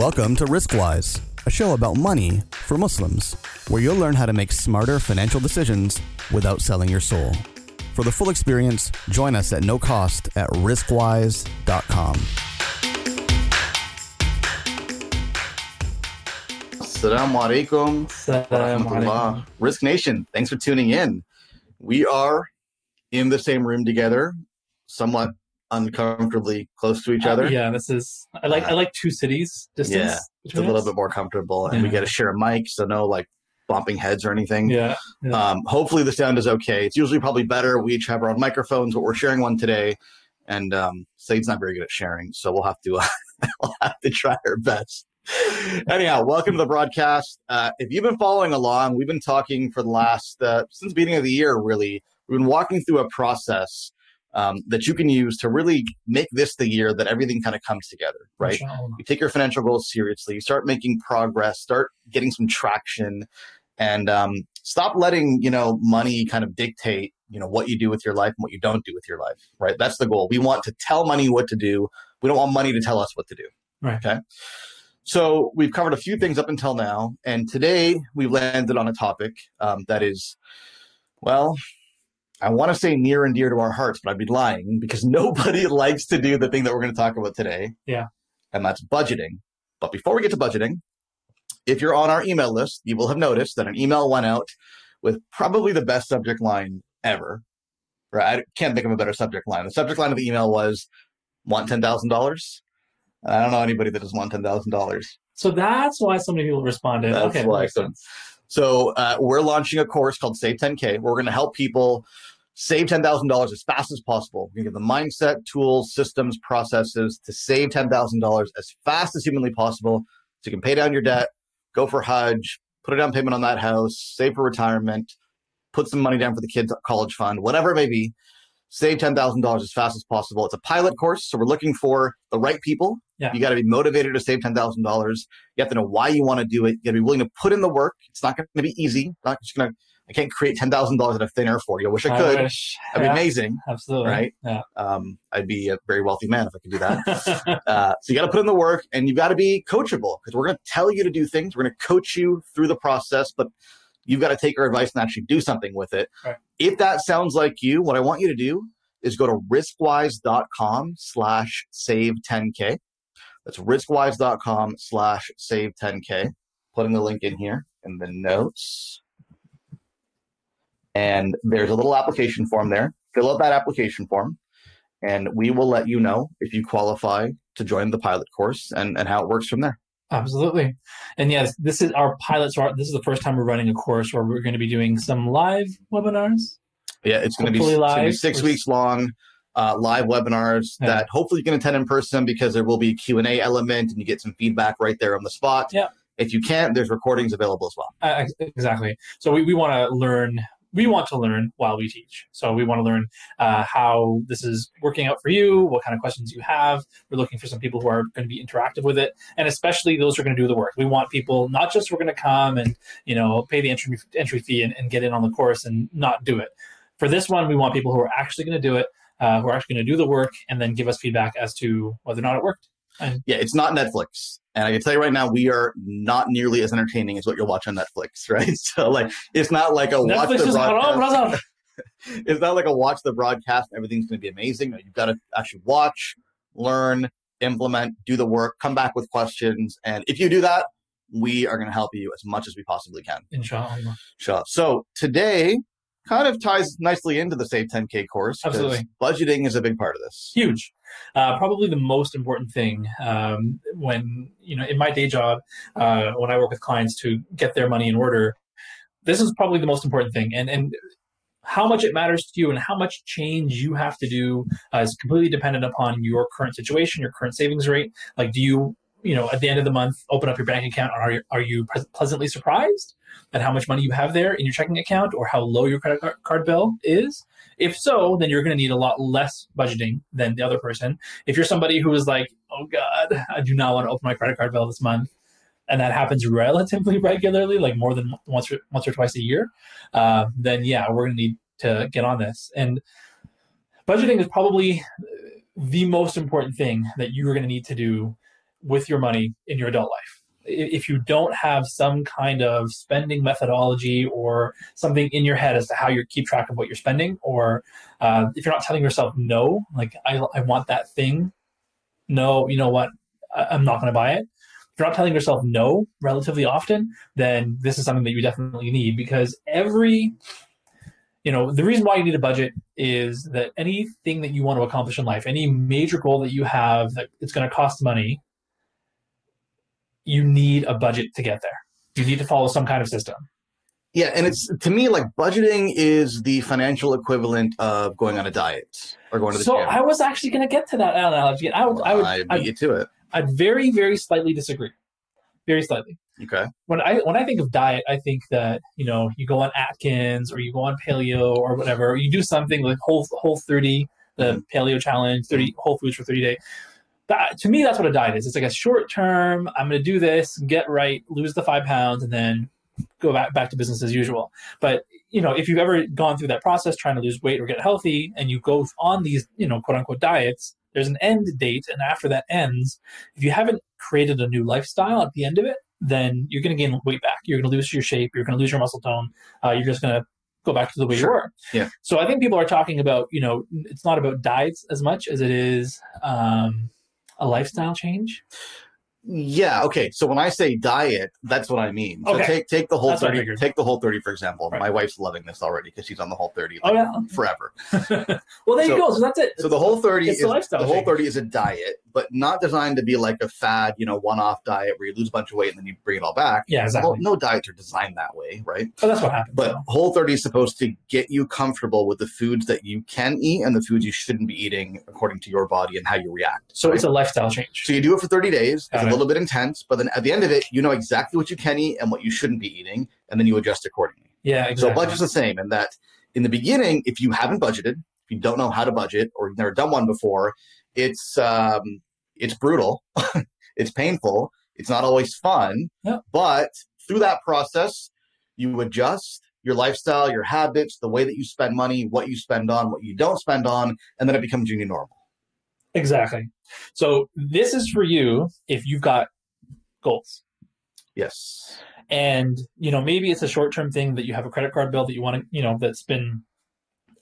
Welcome to Rizqwise, a show about money for Muslims, where you'll learn how to make smarter financial decisions without selling your soul. For the full experience, join us at no cost at rizqwise.com. Assalamu alaikum. Assalamu rahmatullah. Rizq Nation, thanks for tuning in. We are in the same room together, somewhat uncomfortably close to each other. Uh, yeah, this is. I like. I like two cities distance. Yeah, it's a little bit more comfortable, and we Yeah. get to share a mic, so no like bumping heads or anything. Yeah. yeah. Um, hopefully the sound is okay. It's usually probably better. We each have our own microphones, but we're sharing one today, and um, Saeed's not very good at sharing, so we'll have to uh, we'll have to try our best. Anyhow, welcome to the broadcast. Uh, if you've been following along, we've been talking for the last uh, since the beginning of the year. Really, we've been walking through a process um, that you can use to really make this the year that everything kind of comes together. Right? you take your financial goals seriously you start making progress start getting some traction and um, stop letting you know money kind of dictate you know what you do with your life and what you don't do with your life right? That's the goal. We want to tell money what to do. We don't want money to tell us what to do Right. okay? So we've covered a few things up until now and today we've landed on a topic um, that is well I want to say near and dear to our hearts, but I'd be lying because nobody likes to do the thing that we're going to talk about today Yeah. and that's budgeting. But before we get to budgeting, if you're on our email list, you will have noticed that an email went out with probably the best subject line ever. Right? I can't think of a better subject line. The subject line of the email was "Want ten thousand dollars." I don't know anybody that does want ten thousand dollars. So that's why so many people responded. That's okay, why sense. So uh, we're launching a course called Save 10K. We're going to help people save ten thousand dollars as fast as possible. We're going to give them mindset, tools, systems, processes to save ten thousand dollars as fast as humanly possible, so you can pay down your debt, go for Hajj, put a down payment on that house, save for retirement, put some money down for the kids' college fund, whatever it may be. Save ten thousand dollars as fast as possible. It's a pilot course, so we're looking for the right people. Yeah. You got to be motivated to save ten thousand dollars. You have to know why you want to do it. You got to be willing to put in the work. It's not going to be easy. Not just going to. I can't create ten thousand dollars out of thin air for you. I wish I could. wish. That'd be amazing, Absolutely. right? Yeah. Um, I'd be a very wealthy man if I could do that. uh, so you got to put in the work, and you got to be coachable because we're going to tell you to do things. We're going to coach you through the process, but you've got to take our advice and actually do something with it. Right. If that sounds like you, what I want you to do is go to rizqwise.com slash save 10k. That's rizqwise.com slash save 10k. Putting the link in here in the notes. And there's a little application form there. Fill out that application form, and we will let you know if you qualify to join the pilot course and, and how it works from there. Absolutely. And yes, this is our pilot. So our- this is the first time we're running a course where we're going to be doing some live webinars. Yeah, it's going to be, be six or- weeks long, uh, live webinars Yeah. that hopefully you can attend in person because there will be a Q&A element and you get some feedback right there on the spot. Yeah. If you can't, there's recordings available as well. Uh, exactly. So we, we want to learn. We want to learn while we teach. So we want to learn uh, how this is working out for you, what kind of questions you have. We're looking for some people who are going to be interactive with it, and especially those who are going to do the work. We want people not just who are going to come and you know pay the entry entry fee and, and get in on the course and not do it. For this one, we want people who are actually going to do it, uh, who are actually going to do the work, and then give us feedback as to whether or not it worked. Yeah, it's not Netflix. And I can tell you right now, we are not nearly as entertaining as what you'll watch on Netflix, right? So, like, it's not like a watch Netflix the is haram, broadcast. it's not like a watch the broadcast everything's going to be amazing. You've got to actually watch, learn, implement, do the work, come back with questions. And if you do that, we are going to help you as much as we possibly can. Inshallah. Sure. So today kind of ties nicely into the Save 10K course. Absolutely. Budgeting is a big part of this. huge uh, probably the most important thing um, when you know in my day job uh, when i work with clients to get their money in order this is probably the most important thing and and how much it matters to you and how much change you have to do uh, is completely dependent upon your current situation your current savings rate like do you you know at the end of the month open up your bank account are you, are you pleasantly surprised at how much money you have there in your checking account or how low your credit card bill is if so, then you're going to need a lot less budgeting than the other person. If you're somebody who is like, oh God, I do not want to open my credit card bill this month, and that happens relatively regularly, like more than once or, once or twice a year, uh, then yeah, we're going to need to get on this. And budgeting is probably the most important thing that you're going to need to do with your money in your adult life if you don't have some kind of spending methodology or something in your head as to how you keep track of what you're spending, or uh, if you're not telling yourself no, like I, I want that thing, no, you know what, I, I'm not going to buy it. If you're not telling yourself no relatively often, then this is something that you definitely need because every you know the reason why you need a budget is that anything that you want to accomplish in life any major goal that you have that it's going to cost money you need a budget to get there. You need to follow some kind of system. Yeah, and it's to me like budgeting is the financial equivalent of going on a diet or going to the so gym. I was actually going to get to that analogy. I would, well, I would, I beat I'd, you to it. I'd very, very slightly disagree. Very slightly. Okay. When I when I think of diet, I think that you know you go on Atkins or you go on Paleo or whatever. Or you do something like Whole Whole 30, the Mhm. Paleo Challenge, 30 Whole Foods for 30 days. That, to me, that's what a diet is. It's like a short term. I'm going to do this, get right, lose the five pounds, and then go back back to business as usual. But you know, if you've ever gone through that process trying to lose weight or get healthy, and you go on these you know quote unquote diets, there's an end date, and after that ends, if you haven't created a new lifestyle at the end of it, then you're going to gain weight back. You're going to lose your shape. You're going to lose your muscle tone. Uh, you're just going to go back to the way Sure. you were. Yeah. So I think people are talking about you know it's not about diets as much as it is. Um, a lifestyle change. Yeah. Okay. So when I say diet, that's what I mean. So Okay. take take the whole That's thirty. Take the whole thirty for example. Right. My wife's loving this already because she's on the whole thirty. Oh yeah. Forever. well, there So- you go. So that's it. So the whole thirty is the the whole thirty is a diet, but not designed to be like a fad, you know, one-off diet where you lose a bunch of weight and then you bring it all back. yeah, exactly. Well, no diets are designed that way, right? but that's what happens. But. Whole 30 is supposed to get you comfortable with the foods that you can eat and the foods you shouldn't be eating according to your body and how you react. So right? it's a lifestyle change. So you do it for 30 days. A little bit intense, but then at the end of it, you know exactly what you can eat and what you shouldn't be eating, and then you adjust accordingly. Yeah, So budget's the same in that in the beginning, if you haven't budgeted, if you don't know how to budget or you've never done one before, it's um, it's brutal, it's painful, it's not always fun. Yeah. But through that process, you adjust your lifestyle, your habits, the way that you spend money, what you spend on, what you don't spend on, and then it becomes your new normal. Exactly. So this is for you if you've got goals. Yes. And, you know, maybe it's a short term thing that you have a credit card bill that you want to, you know, that's been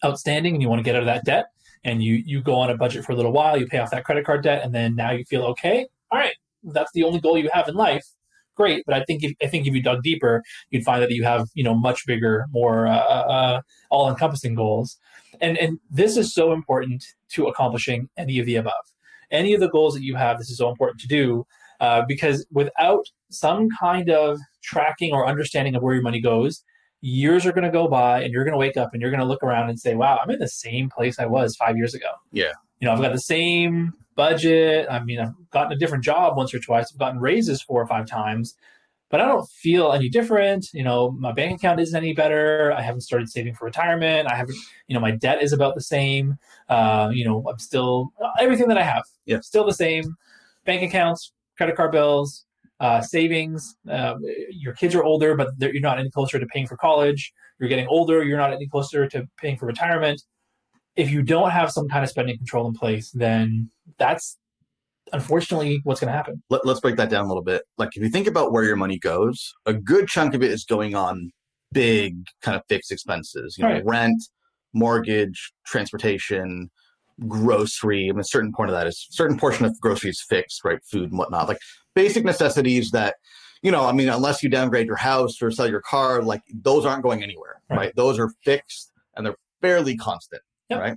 outstanding and you want to get out of that debt. And you you go on a budget for a little while, you pay off that credit card debt, and then now you feel okay. All right, that's the only goal you have in life. Great, but I think if, I think if you dug deeper, you'd find that you have you know much bigger, more uh, uh, all encompassing goals. And and this is so important to accomplishing any of the above. Any of the goals that you have, this is so important to do uh, because without some kind of tracking or understanding of where your money goes, years are going to go by and you're going to wake up and you're going to look around and say, wow, I'm in the same place I was five years ago. Yeah. You know, I've got the same budget. I mean, I've gotten a different job once or twice. I've gotten raises four or five times, but I don't feel any different. You know, my bank account isn't any better. I haven't started saving for retirement. I haven't, you know, my debt is about the same. Uh, you know, I'm still, everything that I have, Yeah. still the same. Bank accounts, credit card bills, uh, savings. Uh, your kids are older, but you're not any closer to paying for college. You're getting older. You're not any closer to paying for retirement. If you don't have some kind of spending control in place, then that's unfortunately what's going to happen. Let, let's break that down a little bit. Like, if you think about where your money goes, a good chunk of it is going on big kind of fixed expenses, you know, Right. rent, mortgage, transportation, grocery. I mean, a certain point of that is certain portion of groceries fixed, right? Food and whatnot, like basic necessities that, you know, I mean, unless you downgrade your house or sell your car, like those aren't going anywhere, Right. right? Those are fixed and they're fairly constant, Yep. right?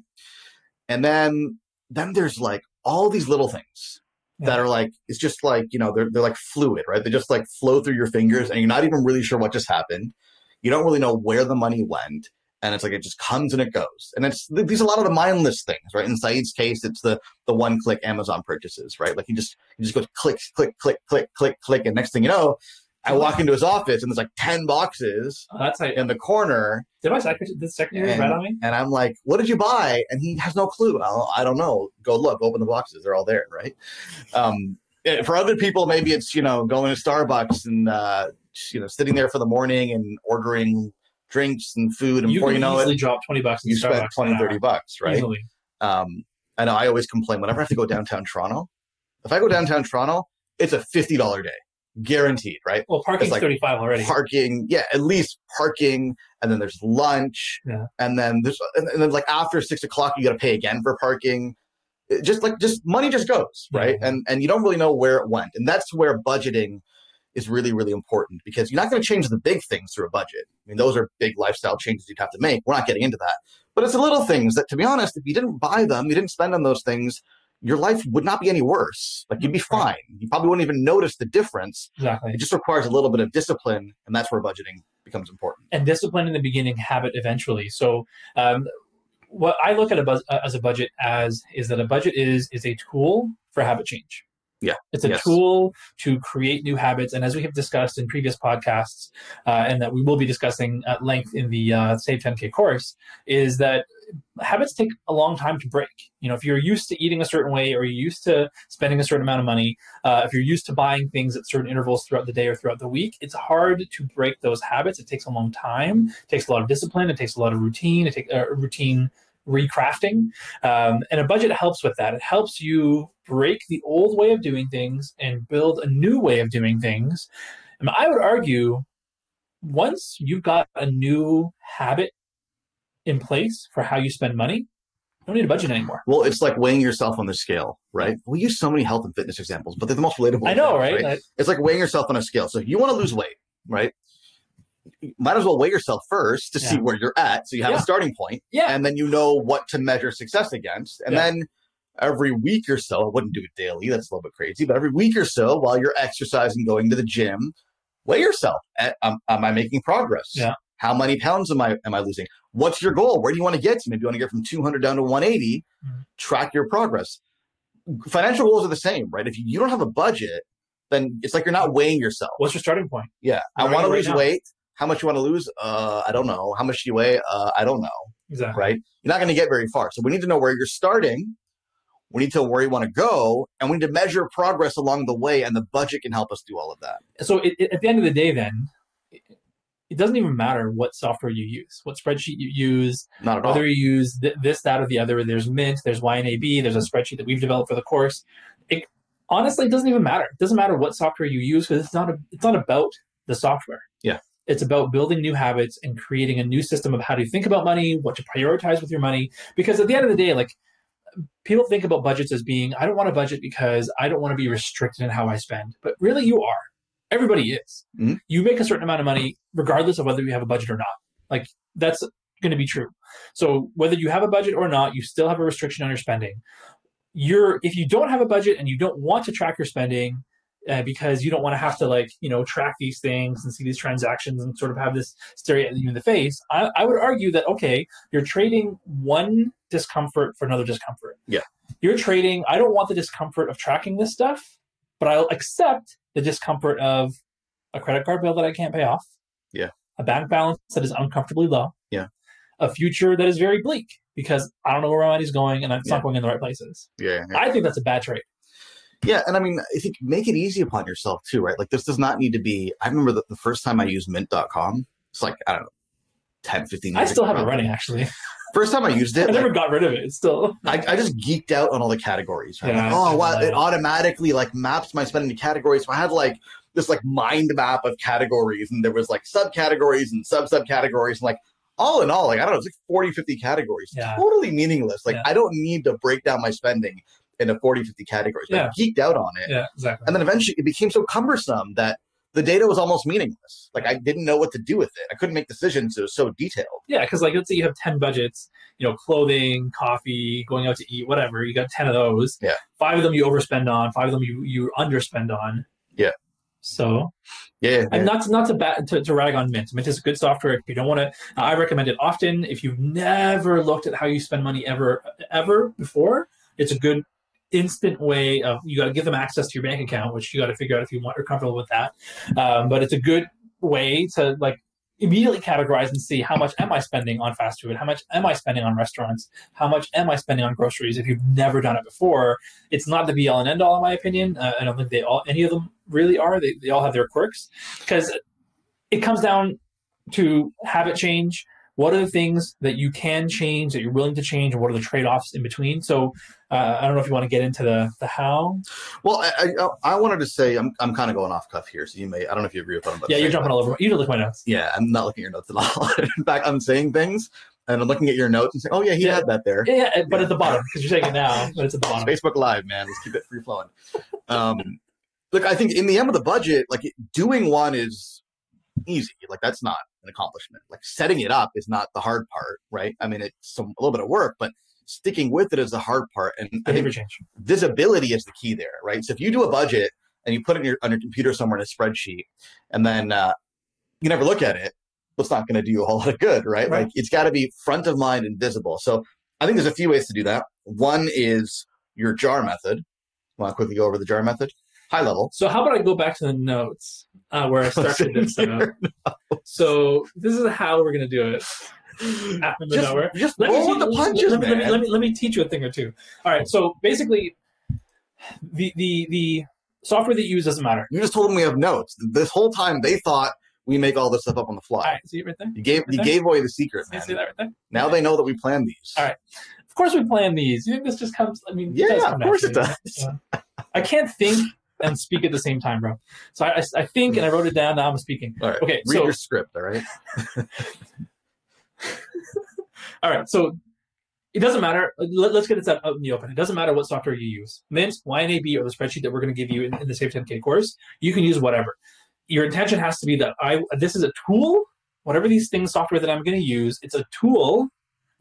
And then, then there's like all these little things that are like it's just like you know they're they're like fluid, right? They just like flow through your fingers, and you're not even really sure what just happened. You don't really know where the money went, and it's like it just comes and it goes. And it's these are a lot of the mindless things, right? In Saeed's case, it's the the one click Amazon purchases, right? Like he just he just goes click click click click click click, and next thing you know, I walk into his office and there's like ten boxes Uh, that's how. in the corner, Did my secretary, the secretary And- on me? and I'm like, "What did you buy?" And he has no clue. I don't, I don't know. Go look, open the boxes; they're all there, right? Um, eh, for other people, maybe it's you know going to Starbucks and uh, you know sitting there for the morning and ordering drinks and food, and You before you know it, drop twenty bucks. You Starbucks 20, 30 bucks, right? Easily. Um, I know I always complain whenever I have to go downtown Toronto. If I go downtown Toronto, it's a fifty dollar day, guaranteed, right? Well, parking's like thirty five already. Parking, yeah, at least parking, and then there's lunch, Yeah. and then there's and and then like after six o'clock you got to pay again for parking. It just like just money just goes right, Yeah. and and you don't really know where it went, and that's where budgeting is really really important because you're not going to change the big things through a budget. I mean, those are big lifestyle changes you'd have to make. We're not getting into that, but it's the little things that, to be honest, if you didn't buy them, you didn't spend on those things. Your life would not be any worse. Like you'd be fine. You probably wouldn't even notice the difference exactly. it just requires a little bit of discipline, and that's where budgeting becomes important. and discipline in the beginning, habit eventually. So, um, what I look at a buzz, uh, as a budget as is that a budget is is a tool for habit change. Yeah. it's a Yes. tool to create new habits, and as we have discussed in previous podcasts, uh, and that we will be discussing at length in the uh, Save 10K course, is that habits take a long time to break. You know, if you're used to eating a certain way, or you're used to spending a certain amount of money, uh, if you're used to buying things at certain intervals throughout the day or throughout the week, it's hard to break those habits. It takes a long time. It takes a lot of discipline. It takes a lot of routine. It takes uh, routine recrafting, um, and a budget helps with that. It helps you break the old way of doing things and build a new way of doing things. And I would argue, once you've got a new habit in place for how you spend money, you don't need a budget anymore. Well, it's like weighing yourself on the scale, right? We use so many health and fitness examples, but they're the most relatable. I know, examples, right? It's like weighing yourself on a scale. So if you want to lose weight, right? You might as well weigh yourself first to see where you're at, so you have Yeah. a starting point, yeah, and then you know what to measure success against. And Yeah. then every week or so, I wouldn't do it daily. That's a little bit crazy, but every week or so, while you're exercising, going to the gym, weigh yourself. Am, am I making progress? Yeah. How many pounds am I am I losing? What's your goal? Where do you want to get to? Maybe you want to get from 200 down to 180. Mhm. Track your progress. Financial goals are the same, right? If you don't have a budget, then it's like you're not weighing yourself. what's your starting point? Yeah, I Right, want to right lose now. weight. How much you want to lose? Uh, I don't know. How much do you weigh? Uh, I don't know Exactly. right? You're not going to get very far. So we need to know where you're starting. We need to know where you want to go, and we need to measure progress along the way. And the budget can help us do all of that. So it, it- at the end of the day, then it, it doesn't even matter what software you use, what spreadsheet you use, Not at all. whether you use th- this, that, or the other. There's Mint, there's YNAB, there's a spreadsheet that we've developed for the course. It honestly it doesn't even matter. It doesn't matter what software you use because it's not a, it's not about the software. Yeah. It's about building new habits and creating a new system of how to think about money, what to prioritize with your money. Because at the end of the day, like people think about budgets as being, I don't want a budget because I don't want to be restricted in how I spend. But really, you are. Everybody is. Mhm. You make a certain amount of money regardless of whether you have a budget or not. Like that's going to be true. So whether you have a budget or not, you still have a restriction on your spending. You're if you don't have a budget and you don't want to track your spending uh, because you don't want to have to like you know track these things and see these transactions and sort of have this stare at you in the face. I, I would argue that okay, you're trading one discomfort for another discomfort. Yeah. you're trading. I don't want the discomfort of tracking this stuff, but I'll accept the discomfort of a credit card bill that I can't pay off. Yeah. a bank balance that is uncomfortably low. Yeah. a future that is very bleak because I don't know where my money's going and it's Yeah. not going in the right places. Yeah, yeah. I think that's a bad trade. Yeah, and I mean, I think make it easy upon yourself too, right? Like this does not need to be. I remember the, the first time I used Mint.com. It's like I don't know, 10, 15 years I still ago, have it running actually. First time I used it, I never like, got rid of it. It's still I, I just geeked out on all the categories. Right? Like, Yeah, oh wow, it automatically like maps my spending to categories. So I had like this like mind map of categories, and there was like subcategories and sub subcategories, and like all in all, like I don't know, it's like 40, 50 categories. Yeah. Totally meaningless. Like Yeah. I don't need to break down my spending into 40, 50 categories. But I geeked out on it. yeah, exactly. And then eventually it became so cumbersome that the data was almost meaningless. Like I didn't know what to do with it. I couldn't make decisions. It was so detailed. Yeah, because like let's say you have ten budgets, you know, clothing, coffee, going out to eat, whatever. You got ten of those. Yeah. Five of them you overspend on. Five of them you you underspend on. Yeah. So Yeah. and not to, not to, bat, to to rag on Mint. Mint is a good software. If you don't want to, uh, I recommend it often. If you've never looked at how you spend money ever ever before, it's a good instant way of you got to give them access to your bank account, which you got to figure out if you want you're comfortable with that. Um, but it's a good way to like immediately categorize and see how much am I spending on fast food, how much am I spending on restaurants, how much am I spending on groceries. If you've never done it before, it's not the be all and end all in my opinion. Uh, I don't think they all any of them really are. They they all have their quirks because it comes down to habit change. What are the things that you can change that you're willing to change and what are the trade-offs in between? So uh, i don't know if you want to get into the the how. Well i i, I wanted to say i'm, I'm kind of going off cuff here so you may i don't know if you agree with what i'm about yeah you're jumping all over. You didn't look at my notes. Yeah i'm not looking at your notes at all. In fact i'm saying things and i'm looking at your notes and saying oh yeah he Yeah. had that there. Yeah, yeah but at the bottom because you're saying it now but it's at the bottom. Facebook Live, man. Let's keep it free flowing. Um, look, I think in the end of the budget, like doing one is easy. Like that's not an accomplishment. Like setting it up is not the hard part, right? I mean, it's some, a little bit of work, but sticking with it is the hard part. And I think change visibility is the key there, right? So if you do a budget and you put it in your, on your computer somewhere in a spreadsheet, and then uh, you never look at it, it's not going to do you a whole lot of good, right? Right. Like it's got to be front of mind and visible. So I think there's a few ways to do that. One is your jar method. Want to quickly go over the jar method? High level. So how about I go back to the notes uh, where I structured this setup. So this is how we're gonna do it. After the Just, just Let me, roll the punches, let, me, let, me, man. let, me, let me teach you a thing or two. All right. So basically, the the the software that you use doesn't matter. You just told them we have notes. This whole time they thought we make all this stuff up on the fly. All right. See it right there. You gave you Okay. gave away the secret, See, man. see that right there. Now they know that we plan these. All right. Of course, we plan these. You think this just comes? I mean, Yeah, of course it naturally, does. Yeah. I can't think and speak at the same time, bro. So I, I, think and I wrote it down. Now I'm speaking. All right. Okay, Read so- your script, all right? All right, so it doesn't matter. Let, us get it out in the open. It doesn't matter what software you use. Mint, YNAB, or the spreadsheet that we're going to give you in, in the Save 10K course. You can use whatever. Your intention has to be that I this is a tool. Whatever these things software that I'm going to use, it's a tool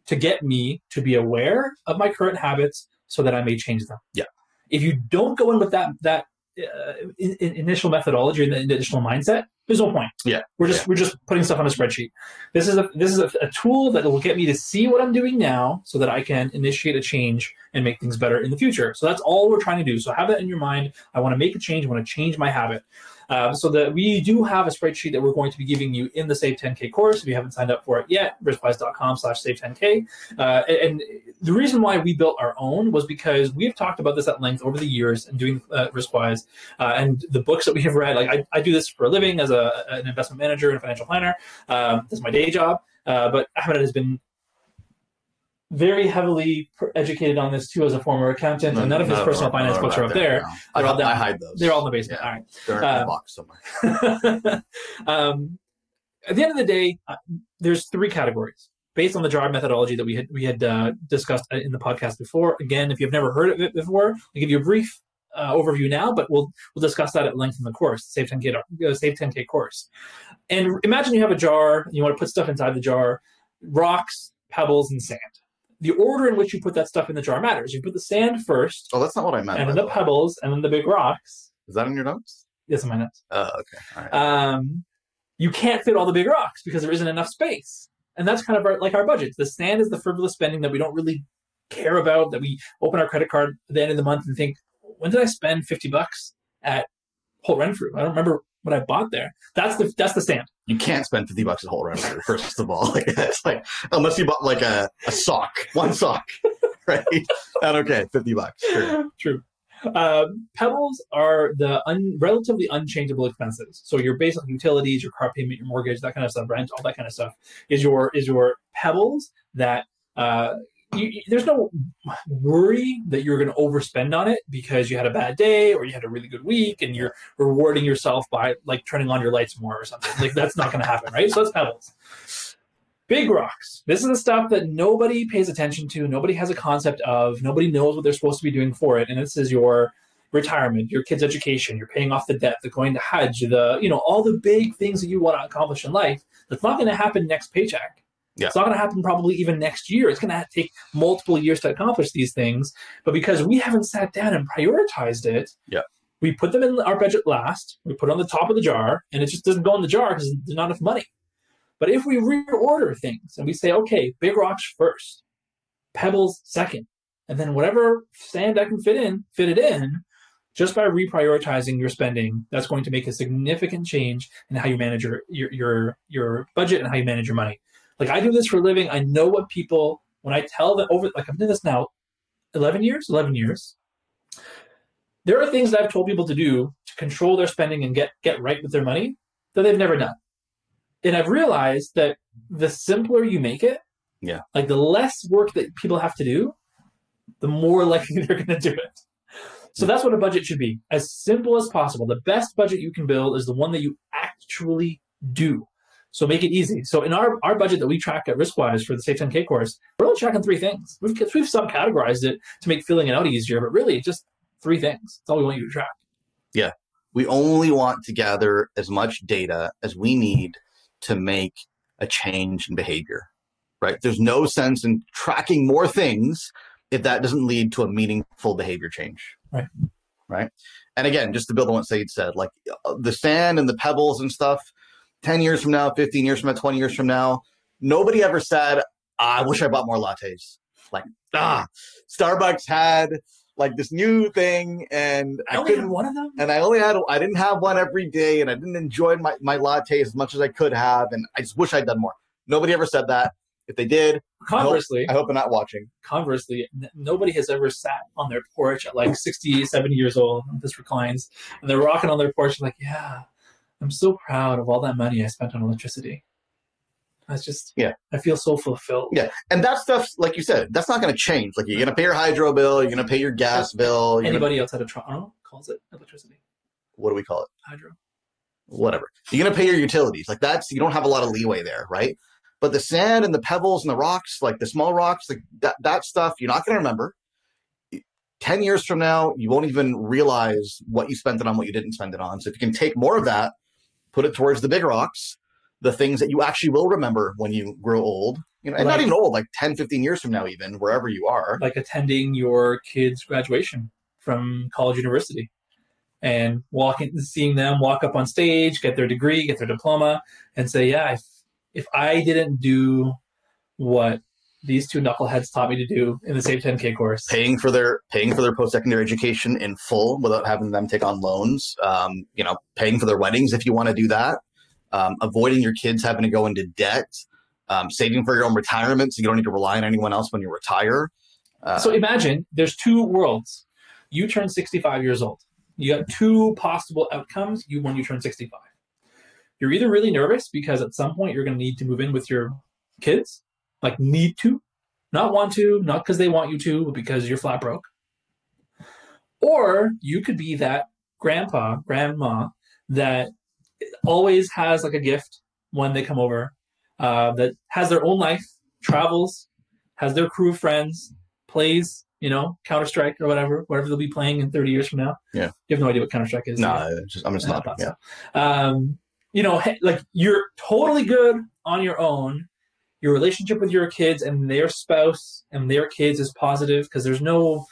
to get me to be aware of my current habits so that I may change them. Yeah. If you don't go in with that that uh, in, in- initial methodology and the initial mindset, there's no point. Yeah. We're just we're just putting stuff on a spreadsheet. This is a this is a, a tool that will get me to see what I'm doing now, so that I can initiate a change and make things better in the future. So that's all we're trying to do. So have that in your mind. I want to make a change. I want to change my habit. Um, so that we do have a spreadsheet that we're going to be giving you in the Save 10K course. If you haven't signed up for it yet, rizqwise.com slash save 10K. Uh, and the reason why we built our own was because we've talked about this at length over the years and doing uh, Rizqwise uh, and the books that we have read. Like I, I do this for a living as a, an investment manager and a financial planner. Um, this is my day job. Uh, but Ahmed has been very heavily educated on this too as a former accountant, and none of his No, personal no, finance no, books are up they're there. down. I, They're all I hide those. They're all in the basement. Yeah. All right. They're in uh, a box somewhere. um, at the end of the day, uh, there's three categories based on the jar methodology that we had we had uh, discussed in the podcast before. Again, if you've never heard of it before, I'll give you a brief uh, overview now, but we'll we'll discuss that at length in the course, Save 10K uh, Save 10K course. And imagine you have a jar, and you want to put stuff inside the jar, rocks, pebbles, and sand. The order in which you put that stuff in the jar matters. You put the sand first, Oh, that's not what I meant. and then the way. pebbles, and then the big rocks. Is that in your notes? Yes, in my notes. Oh, okay. All right. um, you can't fit all the big rocks because there isn't enough space. And that's kind of our, like our budget. The sand is the frivolous spending that we don't really care about, that we open our credit card at the end of the month and think, when did I spend 50 bucks at Holt Renfrew? I don't remember what I bought there. That's the that's the stand. you can't spend 50 bucks at Holt Renfrew, first of all. Like, it's like, unless you bought like a, a sock, one sock, right? And okay, 50 bucks. Sure. True. Um, pebbles are the un- relatively unchangeable expenses. So your basic utilities, your car payment, your mortgage, that kind of stuff, rent, all that kind of stuff is your is your pebbles that uh, you, there's no worry that you're going to overspend on it because you had a bad day or you had a really good week and you're rewarding yourself by like turning on your lights more or something. Like that's not going to happen, right? So that's pebbles. Big rocks. This is the stuff that nobody pays attention to, nobody has a concept of, nobody knows what they're supposed to be doing for it. And this is your retirement, your kids' education, you're paying off the debt, the going to Hajj, the you know, all the big things that you want to accomplish in life. That's not going to happen next paycheck. Yeah. It's not going to happen probably even next year. It's going to take multiple years to accomplish these things. But because we haven't sat down and prioritized it, Yeah. we put them in our budget last. We put it on the top of the jar, and it just doesn't go in the jar because there's not enough money. But if we reorder things and we say, okay, big rocks first, pebbles second, and then whatever sand I can fit in, fit it in, just by reprioritizing your spending, that's going to make a significant change in how you manage your your your, your budget and how you manage your money. Like I do this for a living. I know what people when I tell them over like I'm doing this now, eleven years, eleven years. There are things that I've told people to do to control their spending and get get right with their money that they've never done. and I've realized that the simpler you make it, Yeah. like the less work that people have to do, the more likely they're going to do it. So that's what a budget should be as simple as possible. The best budget you can build is the one that you actually do. So make it easy. So in our, our budget that we track at Rizqwise for the Safe 10K course, we're only tracking three things. We've, we've subcategorized it to make filling it out easier, but really just three things. That's all we want you to track. Yeah. We only want to gather as much data as we need to make a change in behavior, right? There's no sense in tracking more things if that doesn't lead to a meaningful behavior change. Right. Right. And again, just to build on what Saeed said, like uh, the sand and the pebbles and stuff, 10 years from now, 15 years from now, 20 years from now, nobody ever said, "Ah, I wish I bought more lattes. Like, ah, Starbucks had like this new thing and I I only had one of them. and I only had I didn't have one every day, and I didn't enjoy my, my latte as much as I could have, and I just wish I'd done more. Nobody ever said that. If they did, Conversely, I hope they're not watching. conversely, n- nobody has ever sat on their porch at like 60, 70 years old. This reclines, and they're rocking on their porch like, yeah, I'm so proud of all that money I spent on electricity. That's just, Yeah. I feel so fulfilled. Yeah. And that stuff, like you said, that's not going to change. Like you're going to pay your hydro bill, you're going to pay your gas bill. You're gonna, Anybody outside of Toronto calls it electricity, what do we call it? hydro. Whatever. You're going to pay your utilities. Like that's you don't have a lot of leeway there, right? But the sand and the pebbles and the rocks, like the small rocks, like that that stuff, you're not going to remember. Ten years from now, you won't even realize what you spent it on, what you didn't spend it on. So if you can take more of that, put it towards the big rocks, the things that you actually will remember when you grow old, you know, and not even old, like 10, 15 years from now, even wherever you are. Like attending your kid's graduation from college university and walking, seeing them walk up on stage, get their degree, get their diploma, and say, yeah, if, if I didn't do what these two knuckleheads taught me to do in the Save 10K course, paying for their paying for their post secondary education in full without having them take on loans. Um, you know, paying for their weddings if you want to do that. Um, avoiding your kids having to go into debt. Um, saving for your own retirement so you don't need to rely on anyone else when you retire. Uh, So imagine there's two worlds. You turn 65 years old. You got two possible outcomes you when you turn 65. You're either really nervous because at some point you're going to need to move in with your kids, like need to, not want to, not because they want you to, but because you're flat broke. Or you could be that grandpa, grandma that always has like a gift when they come over, uh, that has their own life, travels, has their crew of friends, plays, you know, Counter Strike or whatever, whatever they'll be playing in 30 years from now. Yeah. You have no idea what Counter Strike is. no, it's just, I'm just not. Yeah. so. Um, you know, like you're totally good on your own. Your relationship with your kids and their spouse and their kids is positive because there's no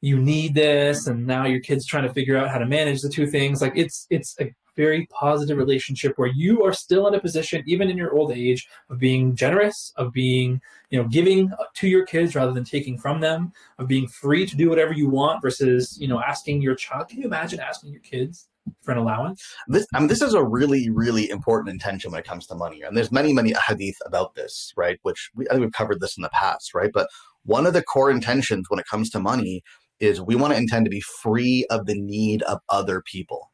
you need this and now your kids trying to figure out how to manage the two things. Like it's it's a very positive relationship where you are still in a position even in your old age of being generous of being you know giving to your kids rather than taking from them of being free to do whatever you want versus you know asking your child can you imagine asking your kids for an allowance. This I mean, this is a really really important intention when it comes to money and there's many many hadith about this right which we, i think we've covered this in the past right but one of the core intentions when it comes to money is we want to intend to be free of the need of other people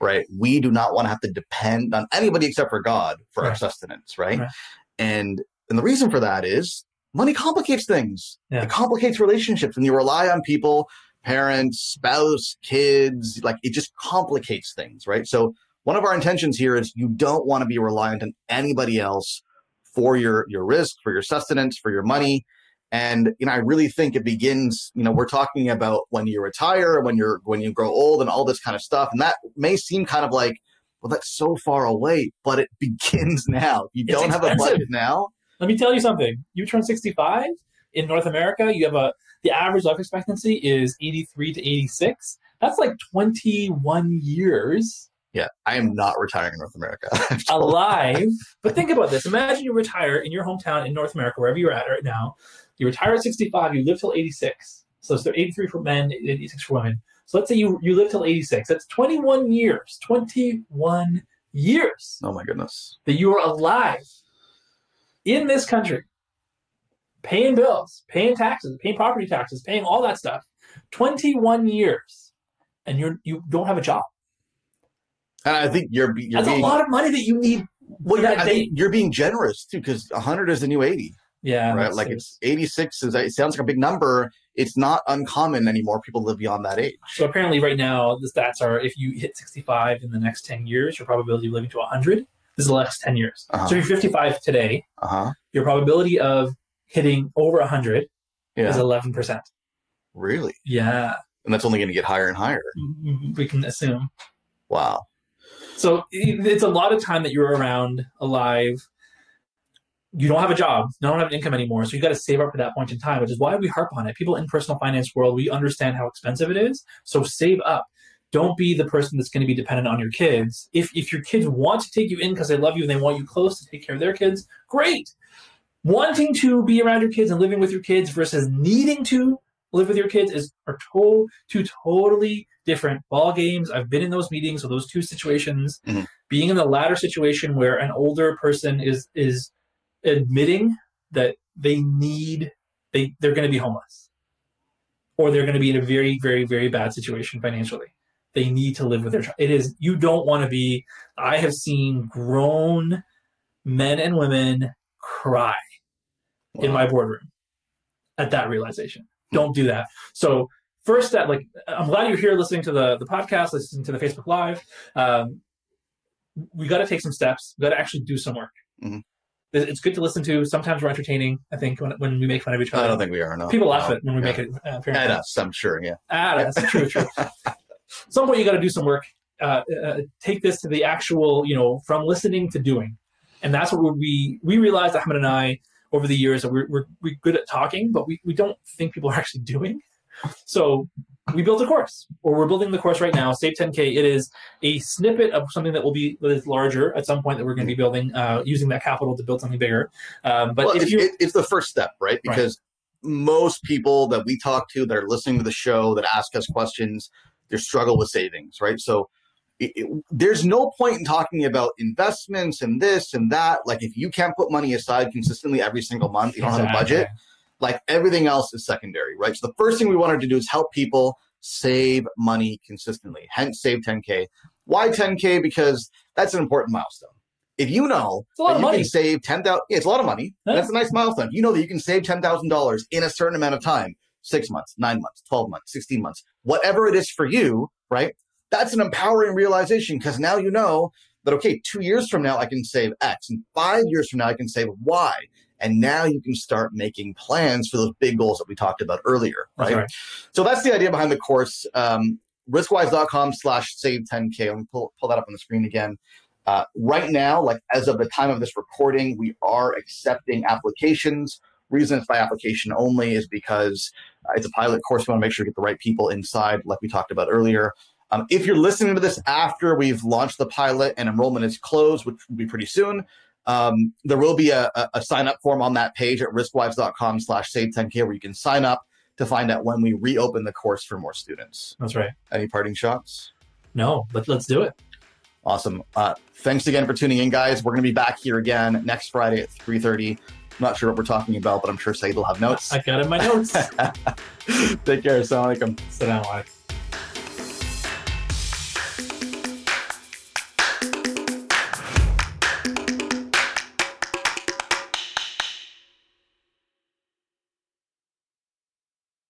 right? We do not want to have to depend on anybody except for god for our sustenance right? Right. and and the reason for that is money complicates things. Yeah. it complicates relationships and you rely on people parents, spouse, kids, like it just complicates things, right? So one of our intentions here is you don't want to be reliant on anybody else for your your rizq, for your sustenance, for your money. And you know, I really think it begins, you know, we're talking about when you retire, when you're when you grow old and all this kind of stuff. And that may seem kind of like, well, that's so far away, but it begins now. If you It's don't have a budget now, let me tell you something you turn 65 in north america you have a the average life expectancy is 83 to 86 that's like 21 years. Yeah, I am not retiring in North America. Alive. But think about this. Imagine you retire in your hometown in north america wherever you're at right now. You retire at 65 you live till 86 so it's 83 for men 86 for women. So let's say you, you live till 86 that's 21 years. 21 years oh my goodness. that you are alive in this country, paying bills, paying taxes, paying property taxes, paying all that stuff, 21 years, and you're you don't have a job. And I think you're, you're That's being a lot of money that you need Well, I date. think you're being generous too, because 100 is the new 80, Yeah, right? Like it's 86 is it sounds like a big number. It's not uncommon anymore. People live beyond that age. So apparently, right now, the stats are if you hit 65 in the next 10 years, your probability of living to 100 this is the last 10 years. Uh-huh. So if you're 55 today, Uh huh. your probability of hitting over 100 is 11%. Really, Yeah, and that's only going to get higher and higher. Mm-hmm. we can assume. Wow. So it's a lot of time that you're around alive. You don't have a job, you don't have an income anymore, so you got to save up for that point in time, which is why we harp on it. People in personal finance world, we understand how expensive it is, so save up. Don't be the person that's going to be dependent on your kids. If if your kids want to take you in because they love you and they want you close to take care of their kids, great. Wanting to be around your kids and living with your kids versus needing to live with your kids is are to- two totally different ball games. I've been in those meetings with those two situations. Mhm. Being in the latter situation where an older person is is admitting that they need they they're going to be homeless or they're going to be in a very very very bad situation financially. They need to live with their child. It is you don't want to be. I have seen grown men and women cry in my boardroom at that realization. Don't do that. So first step, like I'm glad you're here listening to the the podcast, listening to the Facebook Live. Um, we got to take some steps. We got to actually do some work. Mhm. It's good to listen to. Sometimes we're entertaining. I think when, when we make fun of each other, I don't think we are. No. people laugh No. at when we Yeah. make it. Uh, apparently. us, I'm sure. Yeah. Ah, us. true. True. Some point you got to do some work. Uh, uh, take this to the actual, you know, from listening to doing, and that's what we we realized Ahmed and I over the years that we're we're, we're good at talking, but we, we don't think people are actually doing. So we built a course, or we're building the course right now. Save 10k. It is a snippet of something that will be that is larger at some point that we're going to be building, uh, using that capital to build something bigger. Um, but well, if it's, you it, it's the first step, right? Because most people that we talk to that are listening to the show that ask us questions, they struggle with savings, right? So it, it- there's no point in talking about investments and this and that. Like if you can't put money aside consistently every single month, you don't have a budget. Like everything else is secondary, right? So the first thing we wanted to do is help people save money consistently. Hence, save 10k. Why 10k? Because that's an important milestone. If you know It's a lot that of you money. can save ten thousand. Yeah, it's a lot of money. Yeah. That's a nice milestone. You know that you can save ten thousand dollars in a certain amount of time six months, nine months, twelve months, sixteen months, whatever it is for you. Right? That's an empowering realization because now you know that okay, two years from now I can save X, and five years from now I can save Y, and now you can start making plans for those big goals that we talked about earlier. Right? right. So that's the idea behind the course. Um, rizqwise.com slash save 10K. Let me pull, pull that up on the screen again. Uh, right now, like as of the time of this recording, we are accepting applications. Reason it's by application only is because uh, it's a pilot course. We want to make sure we get the right people inside, like we talked about earlier. Um, if you're listening to this after we've launched the pilot and enrollment is closed, which will be pretty soon, um, there will be a, a, sign up form on that page at rizqwise.com slash save 10K where you can sign up to find out when we reopen the course for more students. That's right. Any parting shots? No, let, let's do it. Awesome. Uh, thanks again for tuning in, guys. We're going to be back here again next Friday at 3.30. I'm not sure what we're talking about, but I'm sure Saeed will have notes. I got it in my notes. Take care. Assalamu alaikum. Assalamu alaikum.